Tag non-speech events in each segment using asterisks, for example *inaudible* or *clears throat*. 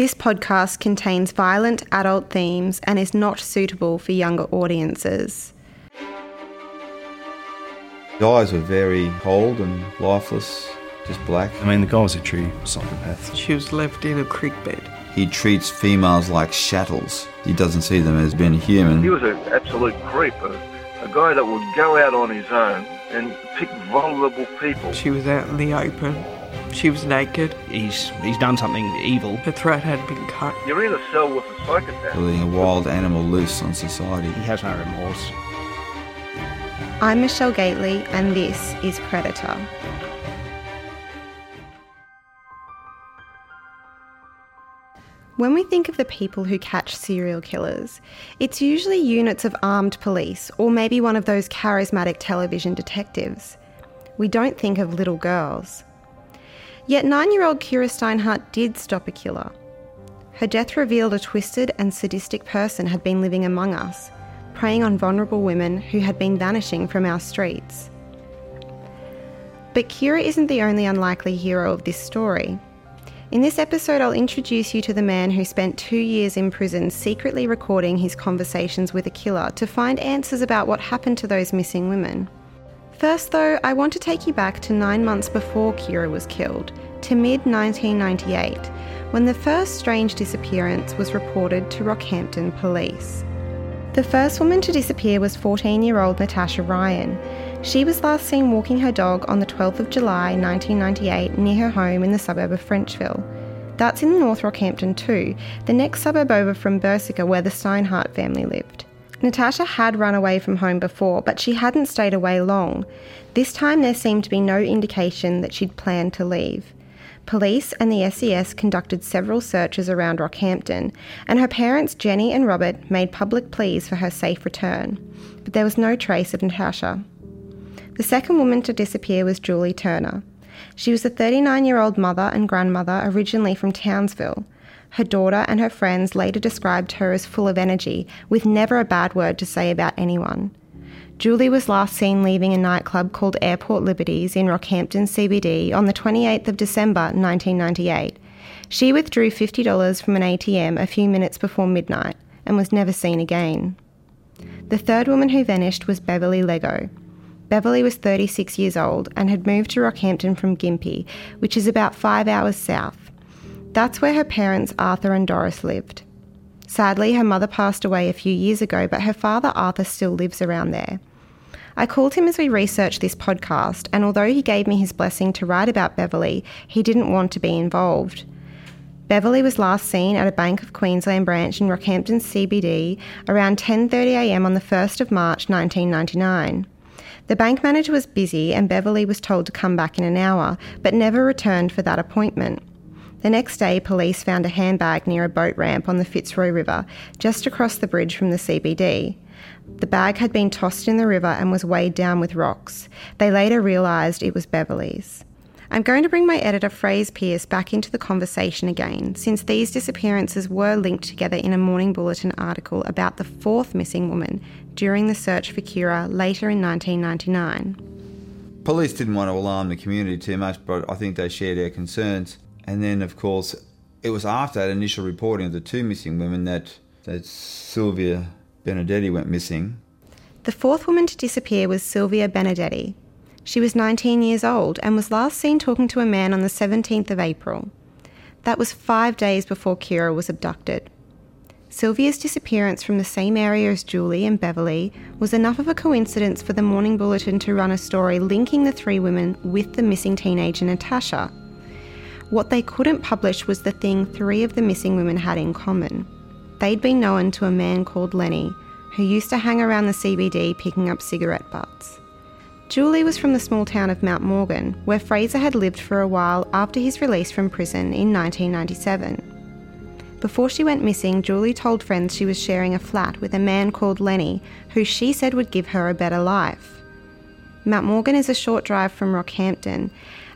This podcast contains violent adult themes and is not suitable for younger audiences. The eyes were very cold and lifeless, just black. I mean, the guy was a true psychopath. She was left in a creek bed. He treats females like chattels. He doesn't see them as being human. He was an absolute creep, a, a guy that would go out on his own and pick vulnerable people. She was out in the open. She was naked. He's he's done something evil. Her throat had been cut. You're in a cell with a psychopath. Letting a wild animal loose on society. He has no remorse. I'm Michelle Gately, and this is Predator. When we think of the people who catch serial killers, it's usually units of armed police or maybe one of those charismatic television detectives. We don't think of little girls. Yet nine year old Keyra Steinhardt did stop a killer. Her death revealed a twisted and sadistic person had been living among us, preying on vulnerable women who had been vanishing from our streets. But Keyra isn't the only unlikely hero of this story. In this episode, I'll introduce you to the man who spent two years in prison secretly recording his conversations with a killer to find answers about what happened to those missing women. First, though, I want to take you back to nine months before Keyra was killed, to mid 1998, when the first strange disappearance was reported to Rockhampton police. The first woman to disappear was 14 year old Natasha Ryan. She was last seen walking her dog on the 12th of July 1998 near her home in the suburb of Frenchville. That's in North Rockhampton too, the next suburb over from Berwick where the Steinhardt family lived. Natasha had run away from home before, but she hadn't stayed away long. This time there seemed to be no indication that she'd planned to leave. Police and the SES conducted several searches around Rockhampton, and her parents, Jenny and Robert, made public pleas for her safe return. But there was no trace of Natasha. The second woman to disappear was Julie Turner. She was a 39 year old mother and grandmother originally from Townsville. Her daughter and her friends later described her as full of energy, with never a bad word to say about anyone. Julie was last seen leaving a nightclub called Airport Liberties in Rockhampton CBD on the 28th of December 1998. She withdrew $50 from an ATM a few minutes before midnight and was never seen again. The third woman who vanished was Beverly Lego. Beverly was 36 years old and had moved to Rockhampton from Gympie, which is about five hours south. That's where her parents, Arthur and Doris, lived. Sadly, her mother passed away a few years ago, but her father, Arthur, still lives around there. I called him as we researched this podcast, and although he gave me his blessing to write about Beverly, he didn't want to be involved. Beverly was last seen at a Bank of Queensland branch in Rockhampton CBD around 10:30am on the 1st of March 1999. The bank manager was busy and Beverly was told to come back in an hour, but never returned for that appointment. The next day, police found a handbag near a boat ramp on the Fitzroy River, just across the bridge from the CBD. The bag had been tossed in the river and was weighed down with rocks. They later realised it was Beverly's. I'm going to bring my editor Fraser Pierce back into the conversation again, since these disappearances were linked together in a Morning Bulletin article about the fourth missing woman during the search for Keyra later in 1999. Police didn't want to alarm the community too much, but I think they shared our concerns. And then, of course, it was after that initial reporting of the two missing women that, that Sylvia Benedetti went missing. The fourth woman to disappear was Sylvia Benedetti. She was 19 years old and was last seen talking to a man on the 17th of April. That was five days before Keyra was abducted. Sylvia's disappearance from the same area as Julie and Beverly was enough of a coincidence for the Morning Bulletin to run a story linking the three women with the missing teenager Natasha. What they couldn't publish was the thing three of the missing women had in common. They'd been known to a man called Lenny, who used to hang around the CBD picking up cigarette butts. Julie was from the small town of Mount Morgan, where Fraser had lived for a while after his release from prison in 1997. Before she went missing, Julie told friends she was sharing a flat with a man called Lenny, who she said would give her a better life. Mount Morgan is a short drive from Rockhampton,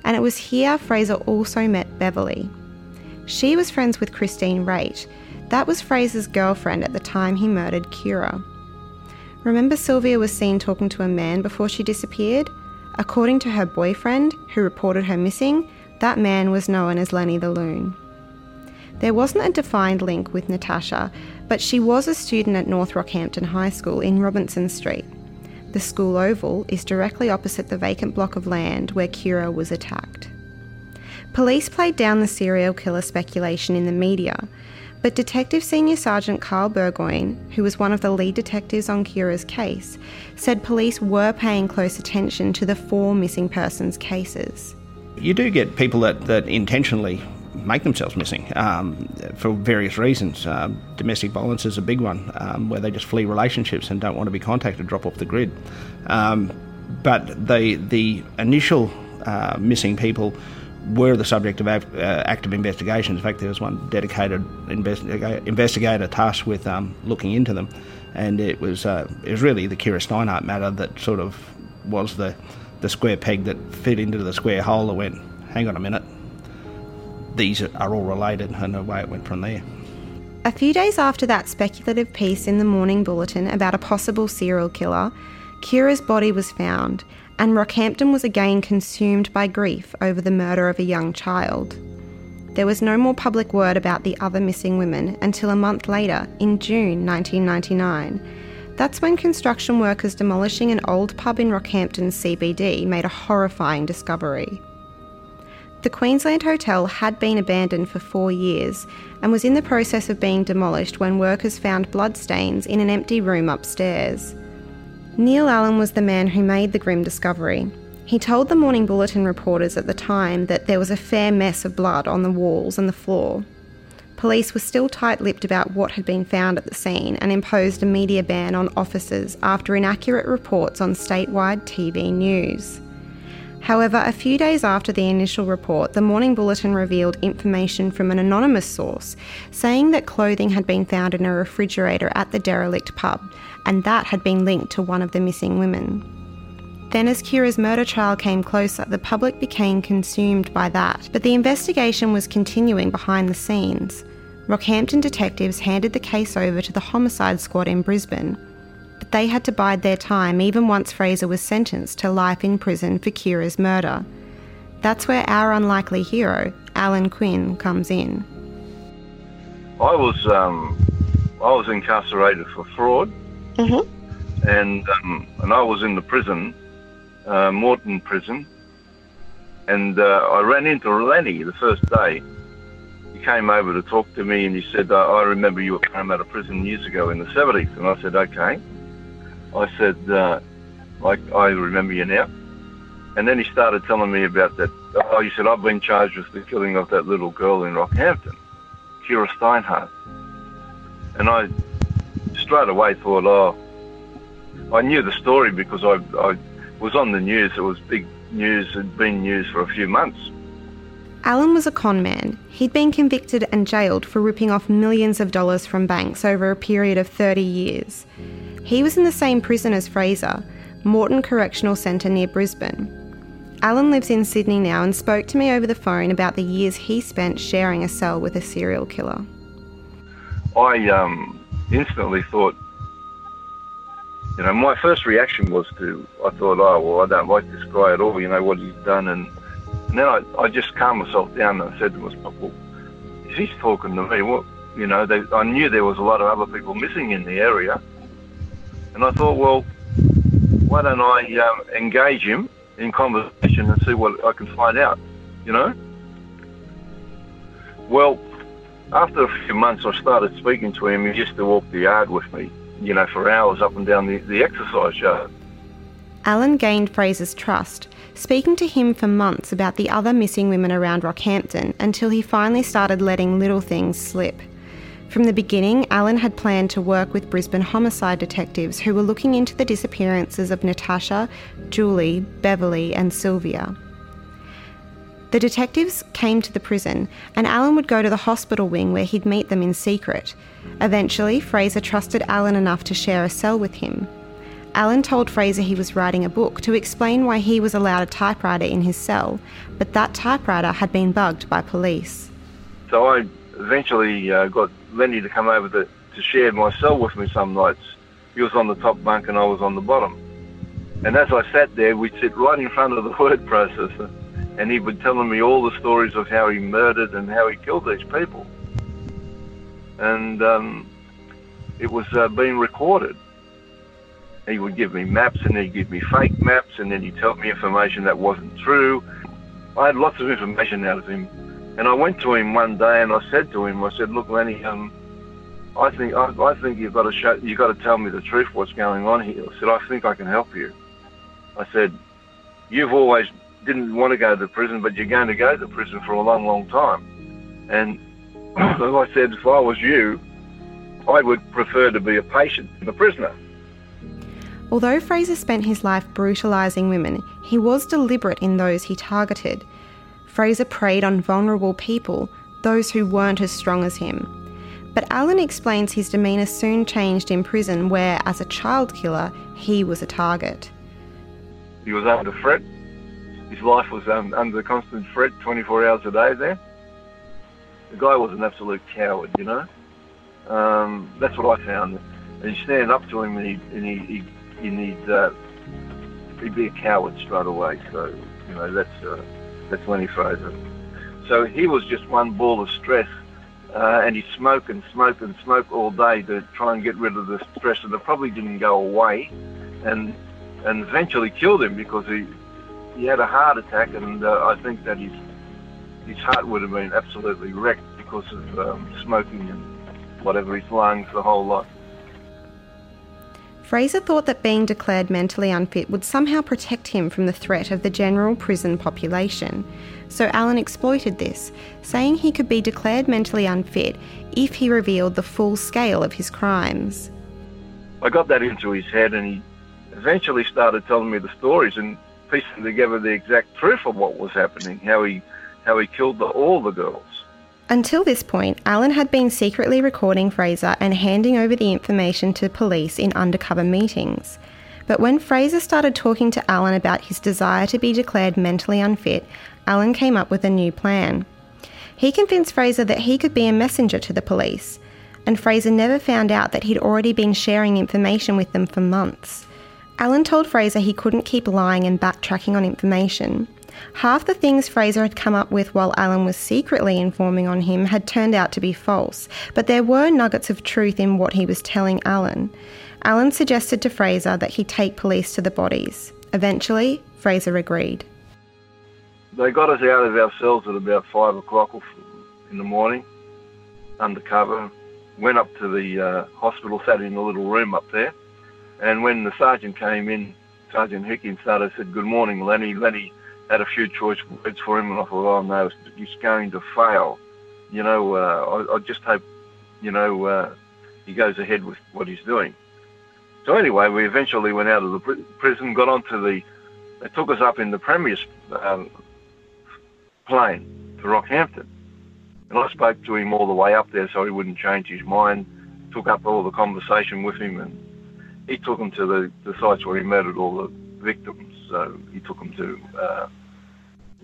and it was here Fraser also met Beverly. She was friends with Christine Raitt, that was Fraser's girlfriend at the time he murdered Keyra. Remember, Sylvia was seen talking to a man before she disappeared? According to her boyfriend, who reported her missing, that man was known as Lenny the Loon. There wasn't a defined link with Natasha, but she was a student at North Rockhampton High School in Robinson Street. The school oval is directly opposite the vacant block of land where Kira was attacked. Police played down the serial killer speculation in the media, but Detective Senior Sergeant Carl Burgoyne, who was one of the lead detectives on Keyra's case, said police were paying close attention to the four missing persons cases. You do get people that, that intentionally make themselves missing um, for various reasons. Um, domestic violence is a big one, um, where they just flee relationships and don't want to be contacted, drop off the grid. Um, but the the initial uh, missing people were the subject of uh, active investigations. In fact, there was one dedicated investiga- investigator tasked with um, looking into them, and it was uh, it was really the Keyra Steinhardt matter that sort of was the the square peg that fit into the square hole that went. Hang on a minute, these are all related, and away it went from there. A few days after that speculative piece in the Morning Bulletin about a possible serial killer, Keyra's body was found, and Rockhampton was again consumed by grief over the murder of a young child. There was no more public word about the other missing women until a month later, in June 1999. That's when construction workers demolishing an old pub in Rockhampton's CBD made a horrifying discovery. The Queensland Hotel had been abandoned for four years and was in the process of being demolished when workers found bloodstains in an empty room upstairs. Neil Allen was the man who made the grim discovery. He told the Morning Bulletin reporters at the time that there was a fair mess of blood on the walls and the floor. Police were still tight lipped about what had been found at the scene and imposed a media ban on officers after inaccurate reports on statewide TV news. However, a few days after the initial report, the Morning Bulletin revealed information from an anonymous source saying that clothing had been found in a refrigerator at the derelict pub, and that had been linked to one of the missing women. Then, as Keyra's murder trial came closer, the public became consumed by that, but the investigation was continuing behind the scenes. Rockhampton detectives handed the case over to the homicide squad in Brisbane, but they had to bide their time even once Fraser was sentenced to life in prison for Keyra's murder. That's where our unlikely hero, Allan Quinn, comes in. I was um, I was incarcerated for fraud, Mm-hmm. and um, and I was in the prison, uh, Morton prison, and uh, I ran into Lenny the first day. He came over to talk to me, and he said, uh, "I remember you came out of prison years ago in the '70s." And I said, "Okay." I said, uh, "I I remember you now." And then he started telling me about that. Oh, he said, "I've been charged with the killing of that little girl in Rockhampton, Keyra Steinhardt." And I straight away thought, oh, I knew the story because I, I was on the news. It was big news, it had been news for a few months. Allan was a con man. He'd been convicted and jailed for ripping off millions of dollars from banks over a period of 30 years. He was in the same prison as Fraser, Morton Correctional Centre near Brisbane. Allan lives in Sydney now and spoke to me over the phone about the years he spent sharing a cell with a serial killer. I um, instantly thought, you know, my first reaction was to, I thought, oh, well, I don't like this guy at all, you know, what he's done. And, and then I, I just calmed myself down and I said to myself, well, if he's talking to me, what, you know, they, I knew there was a lot of other people missing in the area. And I thought, well, why don't I um, engage him in conversation and see what I can find out, you know? Well, after a few months, I started speaking to him. He used to walk the yard with me, you know, for hours up and down the, the exercise yard. Allan gained Fraser's trust, speaking to him for months about the other missing women around Rockhampton until he finally started letting little things slip. From the beginning, Allan had planned to work with Brisbane homicide detectives who were looking into the disappearances of Natasha, Julie, Beverly, and Sylvia. The detectives came to the prison, and Allan would go to the hospital wing where he'd meet them in secret. Eventually, Fraser trusted Allan enough to share a cell with him. Allan told Fraser he was writing a book to explain why he was allowed a typewriter in his cell, but that typewriter had been bugged by police. So I eventually uh, got Lenny to come over to, to share my cell with me some nights. He was on the top bunk and I was on the bottom. And as I sat there, we'd sit right in front of the *laughs* word processor and he would telling me all the stories of how he murdered and how he killed these people. and um, it was uh, being recorded. He would give me maps, and he'd give me fake maps, and then he'd tell me information that wasn't true. I had lots of information out of him, and I went to him one day, and I said to him, I said, "Look, Lenny, um, I think I, I think you've got to show, you've got to tell me the truth. What's going on here?" I said, "I think I can help you." I said, "You've always didn't want to go to prison, but you're going to go to prison for a long, long time." And as *clears throat* I said, if I was you, I would prefer to be a patient than a prisoner. Although Fraser spent his life brutalising women, he was deliberate in those he targeted. Fraser preyed on vulnerable people, those who weren't as strong as him. But Allan explains his demeanour soon changed in prison, where, as a child killer, he was a target. He was under threat. His life was um, under constant threat 24 hours a day there. The guy was an absolute coward, you know. Um, that's what I found. And you stand up to him and, he, and he, he, he'd, uh, he'd be a coward straight away. So, you know, that's, uh, that's when he froze Fraser. So he was just one ball of stress. Uh, and he'd smoke and smoke and smoke all day to try and get rid of the stress, and it probably didn't go away, and and eventually killed him because he he had a heart attack, and uh, I think that his his heart would have been absolutely wrecked because of um, smoking and whatever his lungs, for the whole lot. Fraser thought that being declared mentally unfit would somehow protect him from the threat of the general prison population. So Allan exploited this, saying he could be declared mentally unfit if he revealed the full scale of his crimes. I got that into his head and he eventually started telling me the stories and piecing together the exact truth of what was happening, how he how he killed the, all the girls. Until this point, Allan had been secretly recording Fraser and handing over the information to police in undercover meetings. But when Fraser started talking to Allan about his desire to be declared mentally unfit, Allan came up with a new plan. He convinced Fraser that he could be a messenger to the police, and Fraser never found out that he'd already been sharing information with them for months. Allan told Fraser he couldn't keep lying and backtracking on information. Half the things Fraser had come up with while Allan was secretly informing on him had turned out to be false, but there were nuggets of truth in what he was telling Allan. Allan suggested to Fraser that he take police to the bodies. Eventually, Fraser agreed. They got us out of our cells at about five o'clock in the morning, undercover. Went up to the uh, hospital, sat in a little room up there, and when the sergeant came in, Sergeant Hickey started said, "Good morning, Lenny." Lenny had a few choice words for him, and I thought, "Oh no, he's going to fail." You know, uh, I, I, just hope, you know, uh, he goes ahead with what he's doing. So anyway, we eventually went out of the prison, got onto the. They took us up in the Premier's um, plane to Rockhampton, and I spoke to him all the way up there, so he wouldn't change his mind. Took up all the conversation with him and he took him to the, the sites where he murdered all the victims. So he took them to uh,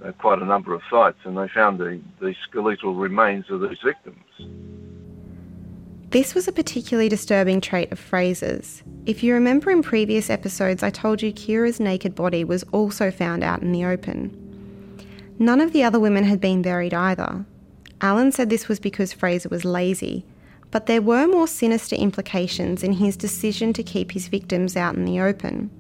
uh, quite a number of sites, and they found the, the skeletal remains of these victims. This was a particularly disturbing trait of Fraser's. If you remember in previous episodes, I told you Keyra's naked body was also found out in the open. None of the other women had been buried either. Allan said this was because Fraser was lazy, but there were more sinister implications in his decision to keep his victims out in the open.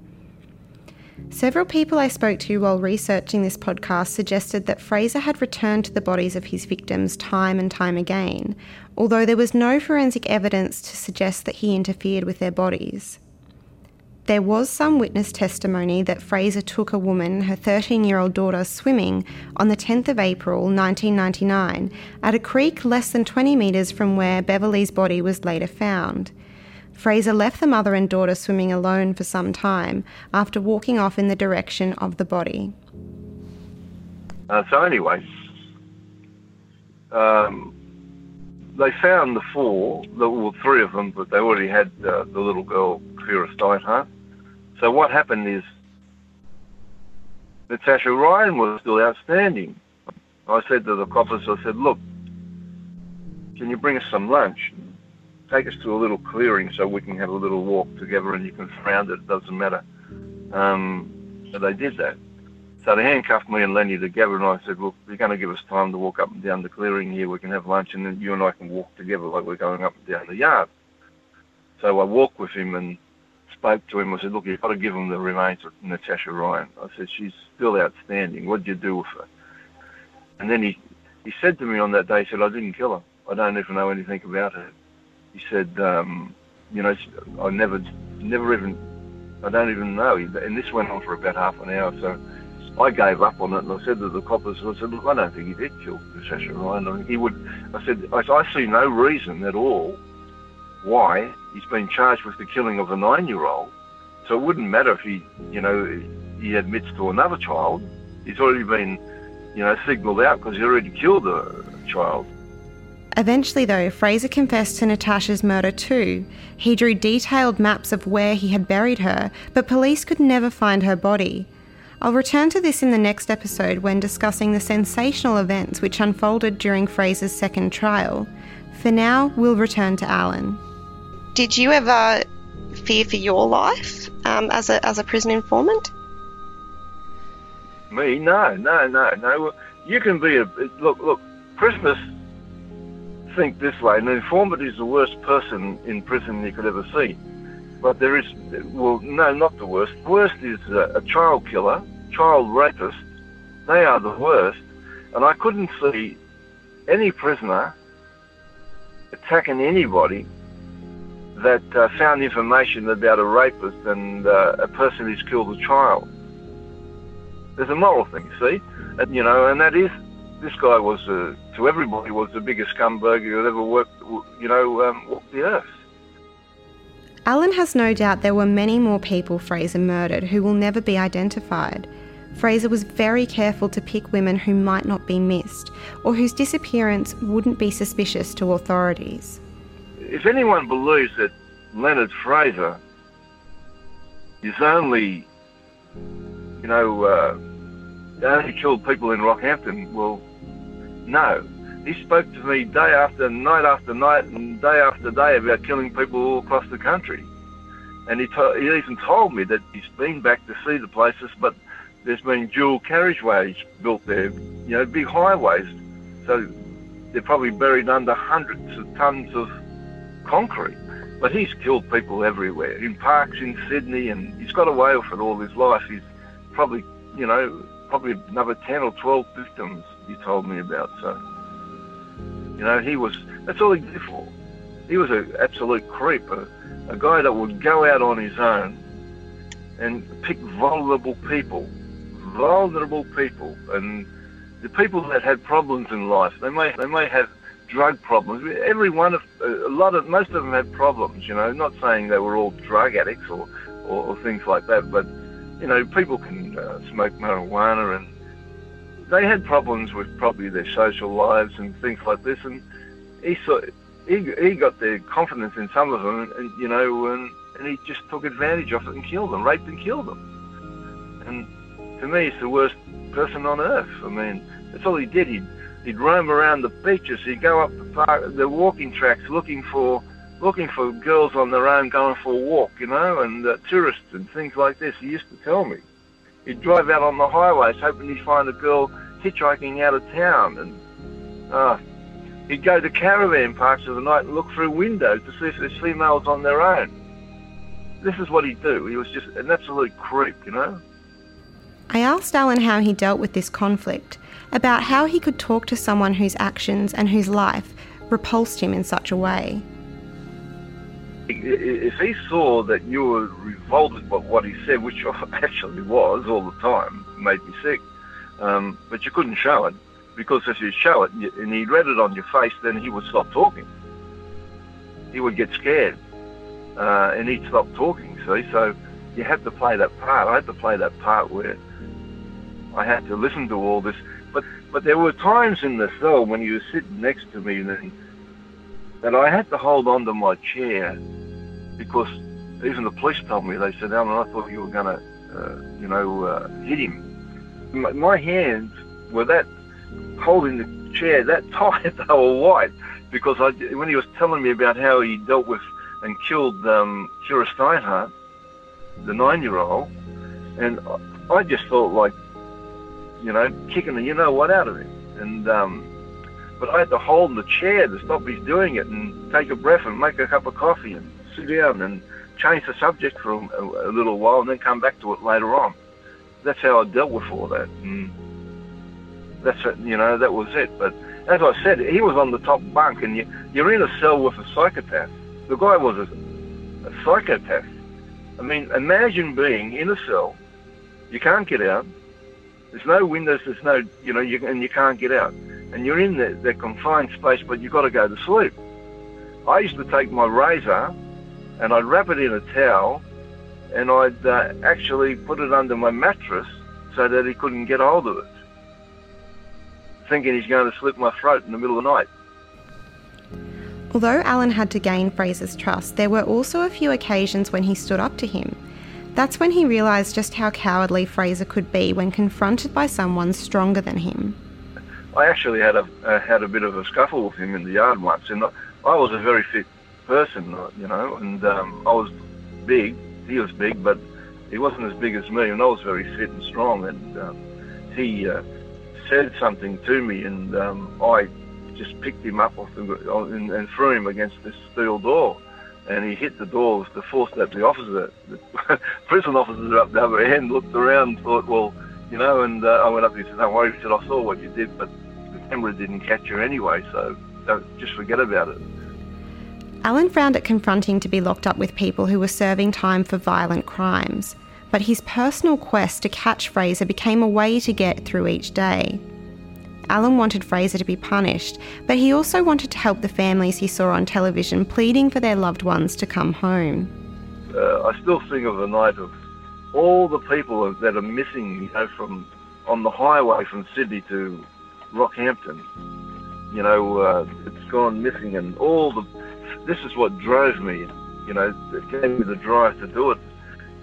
Several people I spoke to while researching this podcast suggested that Fraser had returned to the bodies of his victims time and time again, although there was no forensic evidence to suggest that he interfered with their bodies. There was some witness testimony that Fraser took a woman, her 13 year old daughter, swimming on the 10th of April 1999 at a creek less than 20 metres from where Beverly's body was later found. Fraser left the mother and daughter swimming alone for some time after walking off in the direction of the body. Uh, so, anyway, um, they found the four, the, well, three of them, but they already had uh, the little girl, Keyra Steinhardt. So what happened is Natasha Ryan was still outstanding. I said to the coppers, I said, look, can you bring us some lunch? Take us to a little clearing so we can have a little walk together and you can surround it. It doesn't matter. Um, so they did that. So they handcuffed me and Lenny together, and I said, "Look, you're going to give us time to walk up and down the clearing here. We can have lunch, and then you and I can walk together like we're going up and down the yard." So I walked with him and spoke to him. I said, "Look, you've got to give him the remains of Natasha Ryan." I said, "She's still outstanding. What did you do with her?" And then he he said to me on that day, he said, "I didn't kill her. I don't even know anything about her." He said, um, "You know, I never, never even, I don't even know." And this went on for about half an hour. So I gave up on it, and I said to the coppers, I said, "Look, I don't think he did kill Natasha Ryan. Mean, he would." I said, I, "I see no reason at all why he's been charged with the killing of a nine-year-old. So it wouldn't matter if he, you know, he admits to another child. He's already been, you know, signalled out because he already killed a child." Eventually, though, Fraser confessed to Natasha's murder too. He drew detailed maps of where he had buried her, but police could never find her body. I'll return to this in the next episode when discussing the sensational events which unfolded during Fraser's second trial. For now, we'll return to Allan. Did you ever fear for your life um, as a as a prison informant? Me? No, no, no, no. You can be a look. Look, prisoners think this way. An informant is the worst person in prison you could ever see. But there is, well, no, not the worst. Worst is a, a child killer, child rapist. They are the worst. And I couldn't see any prisoner attacking anybody that uh, found information about a rapist and uh, a person who's killed a child. There's a moral thing, you see, and, you know, and that is this guy was uh, to everybody was the biggest scumbag who had ever worked, you know, um, walked the earth. Allan has no doubt there were many more people Fraser murdered who will never be identified. Fraser was very careful to pick women who might not be missed or whose disappearance wouldn't be suspicious to authorities. If anyone believes that Leonard Fraser is only, you know, uh, only killed people in Rockhampton, well, no. He spoke to me day after night after night and day after day about killing people all across the country. And he, to- he even told me that he's been back to see the places, but there's been dual carriageways built there, you know, big highways. So they're probably buried under hundreds of tons of concrete. But he's killed people everywhere, in parks in Sydney, and he's got away with it all his life. He's probably, you know, probably another 10 or 12 victims he told me about. So, you know, he was, that's all he did for. He was an absolute creep, a, a guy that would go out on his own and pick vulnerable people, vulnerable people, and the people that had problems in life. They may, they may have drug problems. Every one of, a lot of, most of them had problems, you know, not saying they were all drug addicts or, or, or things like that, but, you know, people can uh, smoke marijuana and they had problems with probably their social lives and things like this, and he saw, he, he got their confidence in some of them, and, you know, and, and he just took advantage of it and killed them, raped and killed them. And to me, he's the worst person on earth. I mean, that's all he did. He'd, he'd roam around the beaches. He'd go up the park, the walking tracks, looking for looking for girls on their own, going for a walk, you know, and uh, tourists and things like this. He used to tell me. He'd drive out on the highways hoping he'd find a girl hitchhiking out of town, and uh, he'd go to caravan parks of the night and look through windows to see if there's females on their own. This is what he'd do. He was just an absolute creep, you know. I asked Allan how he dealt with this conflict, about how he could talk to someone whose actions and whose life repulsed him in such a way. If he saw that you were revolted by what he said, which I *laughs* actually was all the time, made me sick, um, but you couldn't show it because if you show it and he read it on your face, then he would stop talking. He would get scared uh, and he'd stop talking. See, so you had to play that part. I had to play that part where I had to listen to all this. But but there were times in the cell when you were sitting next to me and that I had to hold on to my chair because even the police told me they said, Allan, I thought you were going to, uh, you know, uh, hit him my, my hands were that holding the chair that *laughs* tight they were white because I, when he was telling me about how he dealt with and killed um, Keyra Steinhardt, the nine-year-old, and I just felt like you know, kicking the you know what out of him. And um, but I had to hold the chair to stop his doing it and take a breath and make a cup of coffee and sit down and change the subject for a, a little while and then come back to it later on. That's how I dealt with all that. And that's it, you know, that was it. But as I said, he was on the top bunk and you, you're in a cell with a psychopath. The guy was a, a psychopath. I mean, imagine being in a cell, you can't get out, there's no windows, there's no, you know, you, and you can't get out. And you're in that, that confined space, but you've got to go to sleep. I used to take my razor and I'd wrap it in a towel and I'd uh, actually put it under my mattress so that he couldn't get hold of it, thinking he's going to slit my throat in the middle of the night. Although Allan had to gain Fraser's trust, there were also a few occasions when he stood up to him. That's when he realised just how cowardly Fraser could be when confronted by someone stronger than him. I actually had a uh, had a bit of a scuffle with him in the yard once, and I, I was a very fit person, you know, and um, I was big. He was big, but he wasn't as big as me, and I was very fit and strong. And um, he uh, said something to me, and um, I just picked him up off the, and, and threw him against this steel door. And he hit the door with the force that the officer, the *laughs* prison officers up the other end, looked around, thought, well, you know, and uh, I went up and he said, don't worry, he said, I saw what you did, but the camera didn't catch you anyway, so don't, just forget about it. Allan found it confronting to be locked up with people who were serving time for violent crimes, but his personal quest to catch Fraser became a way to get through each day. Allan wanted Fraser to be punished, but he also wanted to help the families he saw on television pleading for their loved ones to come home. Uh, I still think of the night of all the people that are missing, you know, from on the highway from Sydney to Rockhampton. You know, uh, it's gone missing, and all the. This is what drove me. You know, it gave me the drive to do it.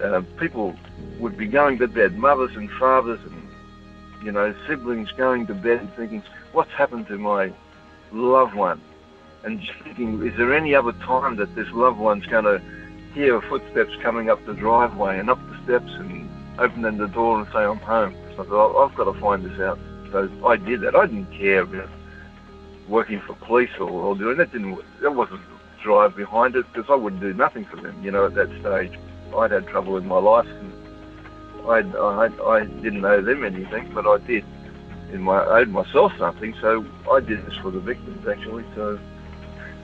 Uh, people would be going to bed, mothers and fathers and you know, siblings going to bed thinking, what's happened to my loved one? And just thinking, is there any other time that this loved one's going to hear footsteps coming up the driveway and up the steps and opening the door and say, I'm home? So I thought, I've got to find this out. So I did that. I didn't care about working for police or, or doing that. Didn't that wasn't drive behind it because I wouldn't do nothing for them. You know, at that stage, I'd had trouble in my life. And, I, I, I didn't owe them anything, but I did. In my, owed myself something, so I did this for the victims actually. So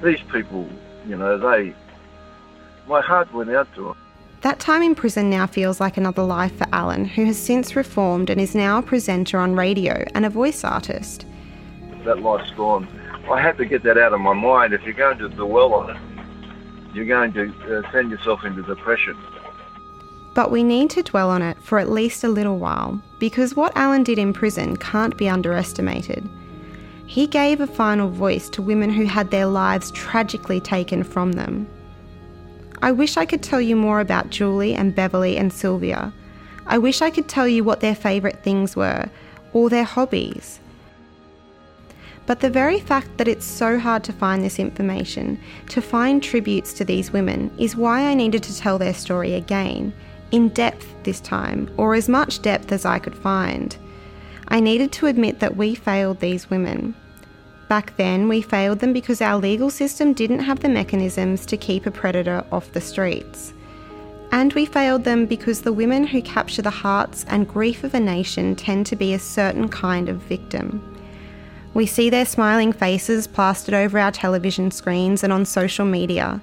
these people, you know, they, my heart went out to them. That time in prison now feels like another life for Allan, who has since reformed and is now a presenter on radio and a voice artist. That life's gone. I had to get that out of my mind. If you're going to dwell on it, you're going to uh, send yourself into depression. But we need to dwell on it for at least a little while, because what Allan did in prison can't be underestimated. He gave a final voice to women who had their lives tragically taken from them. I wish I could tell you more about Julie and Beverly and Sylvia. I wish I could tell you what their favourite things were, or their hobbies. But the very fact that it's so hard to find this information, to find tributes to these women, is why I needed to tell their story again in depth this time, or as much depth as I could find. I needed to admit that we failed these women. Back then, we failed them because our legal system didn't have the mechanisms to keep a predator off the streets. And we failed them because the women who capture the hearts and grief of a nation tend to be a certain kind of victim. We see their smiling faces plastered over our television screens and on social media.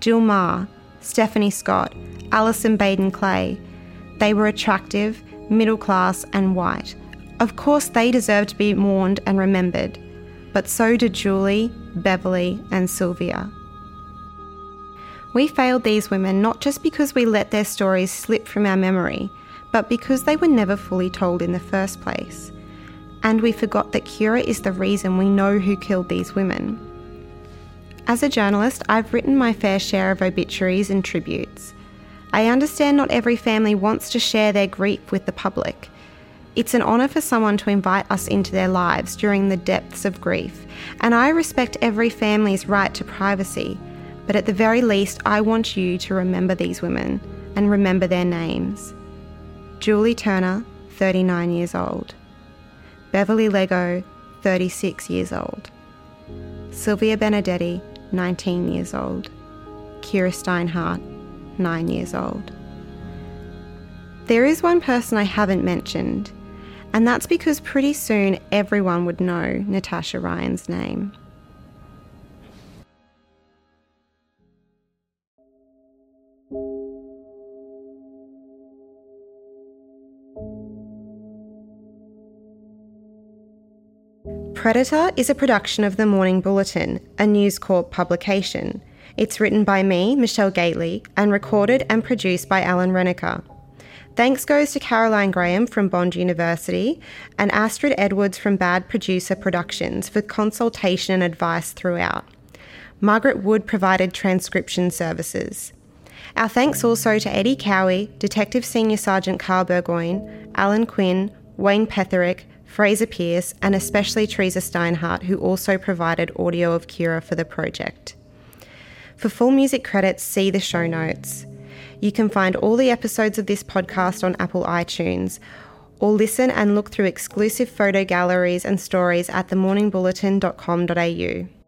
Jill Meagher, Stephanie Scott, Alison Baden Clay. They were attractive, middle class, and white. Of course, they deserve to be mourned and remembered, but so did Julie, Beverly, and Sylvia. We failed these women not just because we let their stories slip from our memory, but because they were never fully told in the first place. And we forgot that Keyra is the reason we know who killed these women. As a journalist, I've written my fair share of obituaries and tributes. I understand not every family wants to share their grief with the public. It's an honour for someone to invite us into their lives during the depths of grief, and I respect every family's right to privacy. But at the very least, I want you to remember these women and remember their names. Julie Turner, 39 years old. Beverly Lego, 36 years old. Sylvia Benedetti, 19 years old. Keyra Steinhardt, 9 years old. There is one person I haven't mentioned, and that's because pretty soon everyone would know Natasha Ryan's name. Predator is a production of the Morning Bulletin, a News Corp publication. It's written by me, Michelle Gately, and recorded and produced by Alan Reneker. Thanks goes to Caroline Graham from Bond University and Astrid Edwards from Bad Producer Productions for consultation and advice throughout. Margaret Wood provided transcription services. Our thanks also to Eddie Cowie, Detective Senior Sergeant Carl Burgoyne, Allan Quinn, Wayne Petherick, Fraser Pierce, and especially Teresa Steinhardt, who also provided audio of Keyra for the project. For full music credits, see the show notes. You can find all the episodes of this podcast on Apple iTunes, or listen and look through exclusive photo galleries and stories at themorningbulletin.com.au.